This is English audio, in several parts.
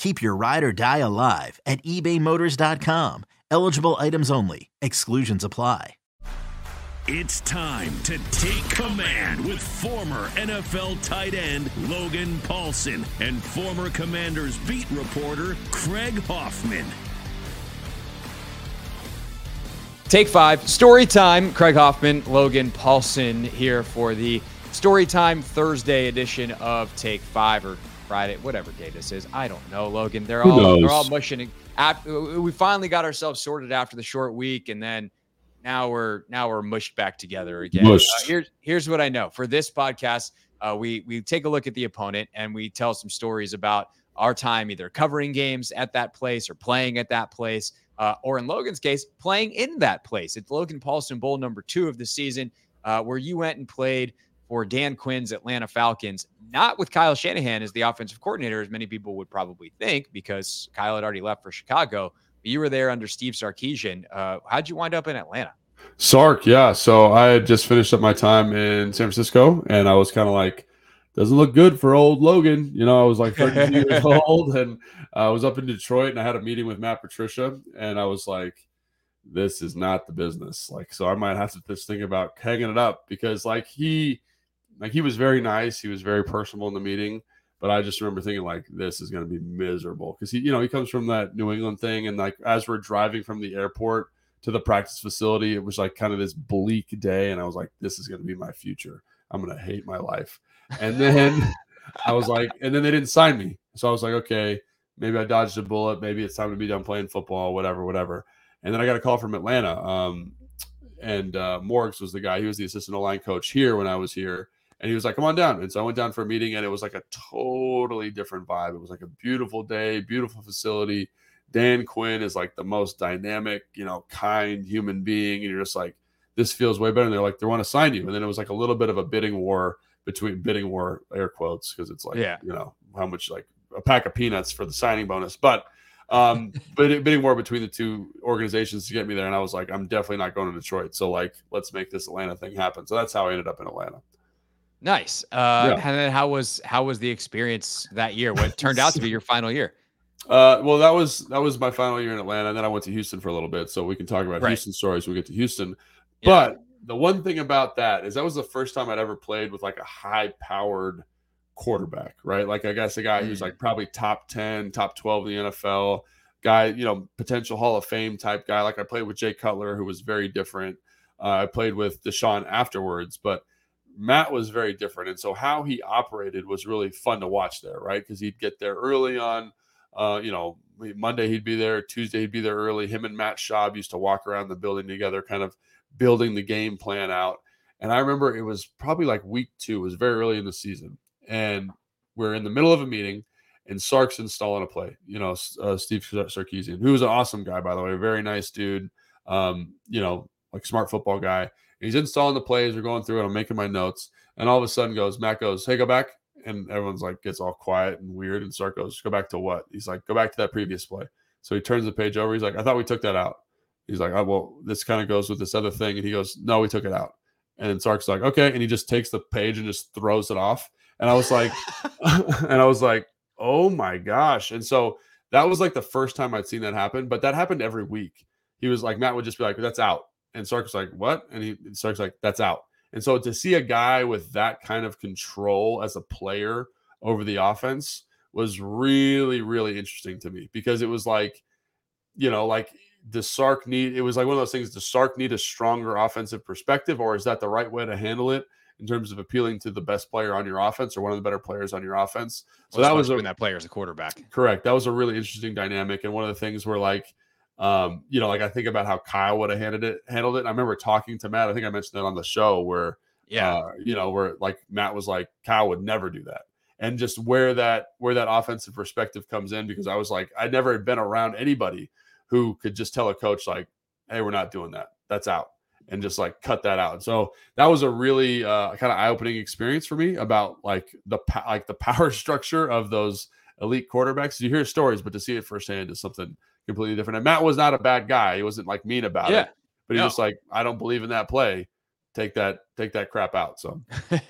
Keep your ride or die alive at ebaymotors.com. Eligible items only. Exclusions apply. It's time to take command with former NFL tight end Logan Paulson and former Commanders beat reporter Craig Hoffman. Take five, story time. Craig Hoffman, Logan Paulson here for the story time Thursday edition of Take Five or Friday, whatever day this is. I don't know, Logan. They're Who all knows? they're all mushing. After, we finally got ourselves sorted after the short week, and then now we're now we're mushed back together again. Uh, here's here's what I know for this podcast. Uh, we we take a look at the opponent and we tell some stories about our time either covering games at that place or playing at that place, uh, or in Logan's case, playing in that place. It's Logan Paulson Bowl number two of the season, uh, where you went and played for Dan Quinn's Atlanta Falcons, not with Kyle Shanahan as the offensive coordinator, as many people would probably think, because Kyle had already left for Chicago. But you were there under Steve Sarkisian. Uh, how'd you wind up in Atlanta? Sark, yeah. So I had just finished up my time in San Francisco, and I was kind of like, doesn't look good for old Logan. You know, I was like 32 years old, and I was up in Detroit, and I had a meeting with Matt Patricia, and I was like, this is not the business. Like, so I might have to just think about hanging it up because, like, he, like, he was very nice. He was very personable in the meeting. But I just remember thinking like this is going to be miserable because he, you know, he comes from that New England thing, and like as we're driving from the airport to the practice facility, it was like kind of this bleak day, and I was like, this is going to be my future. I'm going to hate my life. And then I was like, and then they didn't sign me, so I was like, okay, maybe I dodged a bullet. Maybe it's time to be done playing football, whatever, whatever. And then I got a call from Atlanta, um, and uh, Morgs was the guy. He was the assistant line coach here when I was here and he was like, "Come on down." And so I went down for a meeting, and it was like a totally different vibe. It was like a beautiful day, beautiful facility. Dan Quinn is like the most dynamic, you know, kind human being, and you're just like, this feels way better. And they're like, they want to sign you, and then it was like a little bit of a bidding war between bidding war air quotes because it's like, Yeah. you know, how much like a pack of peanuts for the signing bonus, but. Um, but bidding war between the two organizations to get me there, and I was like, I'm definitely not going to Detroit. So like, let's make this Atlanta thing happen. So that's how I ended up in Atlanta. Nice. Uh, Yeah. And then how was how was the experience that year? What turned out to be your final year? Uh, well, that was that was my final year in Atlanta, and then I went to Houston for a little bit, so we can talk about Right. Houston stories when we get to Houston. Yeah. But the one thing about that is that was the first time I'd ever played with like a high-powered quarterback, right? Like I guess a guy who's Mm. like probably top ten, top twelve in the NFL. guy, you know, potential Hall of Fame type guy. Like I played with Jay Cutler, who was very different. Uh, I played with Deshaun afterwards, but Matt was very different. And so how he operated was really fun to watch there, right? Because he'd get there early on. Uh, you know, Monday he'd be there, Tuesday he'd be there early. Him and Matt Schaub used to walk around the building together, kind of building the game plan out. And I remember it was probably like week two, it was very early in the season. And we're in the middle of a meeting and Sark's installing a play, you know, uh, Steve Sarkisian, who was an awesome guy, by the way, very nice dude, um, you know, like smart football guy. He's installing the plays, we're going through it, I'm making my notes. And all of a sudden goes, Matt goes, hey, go back. And everyone's like, gets all quiet and weird. And Sark goes, go back to what? He's like, go back to that previous play. So he turns the page over. He's like, I thought we took that out. He's like, oh, well, this kind of goes with this other thing. And he goes, no, we took it out. And Sark's like, okay. And he just takes the page and just throws it off. And I was like, and I was like, oh my gosh. And so that was like the first time I'd seen that happen, but that happened every week. He was like, Matt would just be like, that's out. And Sark was like, what? And he Sark's like, that's out. And so to see a guy with that kind of control as a player over the offense was really, really interesting to me because it was like, you know, like does Sark need it was like one of those things, does Sark need a stronger offensive perspective, or is that the right way to handle it in terms of appealing to the best player on your offense or one of the better players on your offense? So well, that was when that player as a quarterback. Correct. That was a really interesting dynamic. And one of the things where like um, you know, like I think about how Kyle would have handled it, handled it. And I remember talking to Matt. I think I mentioned that on the show where, yeah, uh, you know, where like Matt was like, Kyle would never do that, and just where that where that offensive perspective comes in because I was like, I never had been around anybody who could just tell a coach like, hey, we're not doing that. That's out, and just like cut that out. So that was a really uh, kind of eye opening experience for me about like the like the power structure of those elite quarterbacks. You hear stories, but to see it firsthand is something completely different. And Matt was not a bad guy. He wasn't like mean about yeah. it, but he no. was like, I don't believe in that play. Take that, take that crap out. So,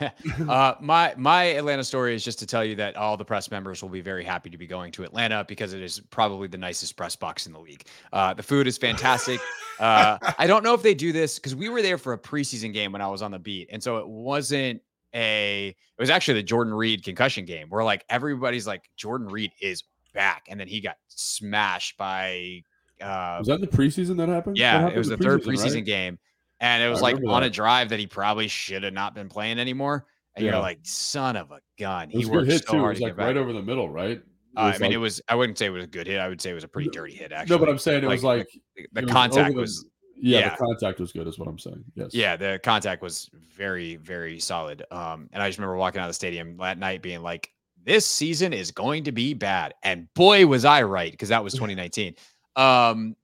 uh, my my Atlanta story is just to tell you that all the press members will be very happy to be going to Atlanta because it is probably the nicest press box in the league. Uh, the food is fantastic. uh, I don't know if they do this because we were there for a preseason game when I was on the beat, and so it wasn't a. It was actually the Jordan Reed concussion game where like everybody's like Jordan Reed is back, and then he got smashed by. Uh, was that the preseason that happened? Yeah, happened it was the, the third preseason right? game, and it was I like on that. a drive that he probably should have not been playing anymore. And yeah. you're like, son of a gun. He worked hit so too. hard it was like right over the middle, right? Uh, I mean, like, it was. I wouldn't say it was a good hit. I would say it was a pretty dirty hit. Actually, no, but I'm saying it like, was like the, the contact was. Yeah, yeah, the contact was good, is what I'm saying. Yes. Yeah, the contact was very, very solid. Um, and I just remember walking out of the stadium that night, being like, this season is going to be bad. And boy, was I right because that was 2019. Um,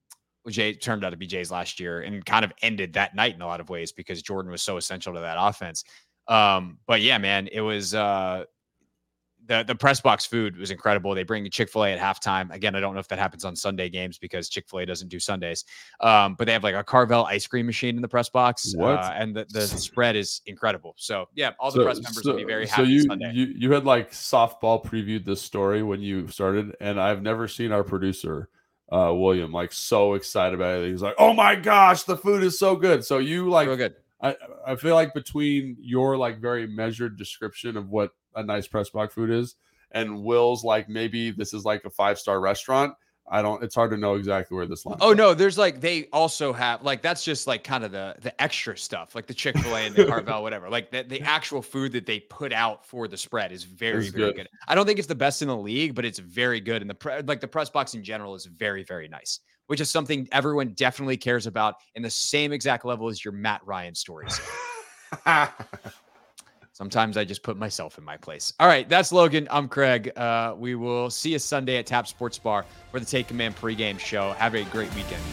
Jay turned out to be Jay's last year and kind of ended that night in a lot of ways because Jordan was so essential to that offense. Um, but yeah, man, it was uh, the the press box food was incredible. They bring Chick Fil A at halftime. Again, I don't know if that happens on Sunday games because Chick Fil A doesn't do Sundays. Um, but they have like a Carvel ice cream machine in the press box, uh, and the, the spread is incredible. So yeah, all the so, press members so, will be very happy. So you Sunday. you you had like softball previewed this story when you started, and I've never seen our producer. Uh, William, like so excited about it. He's like, "Oh my gosh, the food is so good!" So you like, so good. I I feel like between your like very measured description of what a nice press box food is, and Will's like maybe this is like a five star restaurant. I don't. It's hard to know exactly where this line. Oh no, there's like they also have like that's just like kind of the the extra stuff, like the Chick Fil A and the Carvel, whatever. Like the, the actual food that they put out for the spread is very it's very good. good. I don't think it's the best in the league, but it's very good. And the pre- like the press box in general is very very nice, which is something everyone definitely cares about in the same exact level as your Matt Ryan stories. Sometimes I just put myself in my place. All right, that's Logan. I'm Craig. Uh, we will see you Sunday at Tap Sports Bar for the Take Command pregame show. Have a great weekend.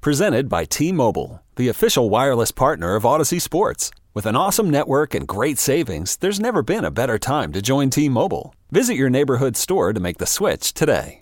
Presented by T Mobile, the official wireless partner of Audacy Sports. With an awesome network and great savings, there's never been a better time to join T Mobile. Visit your neighborhood store to make the switch today.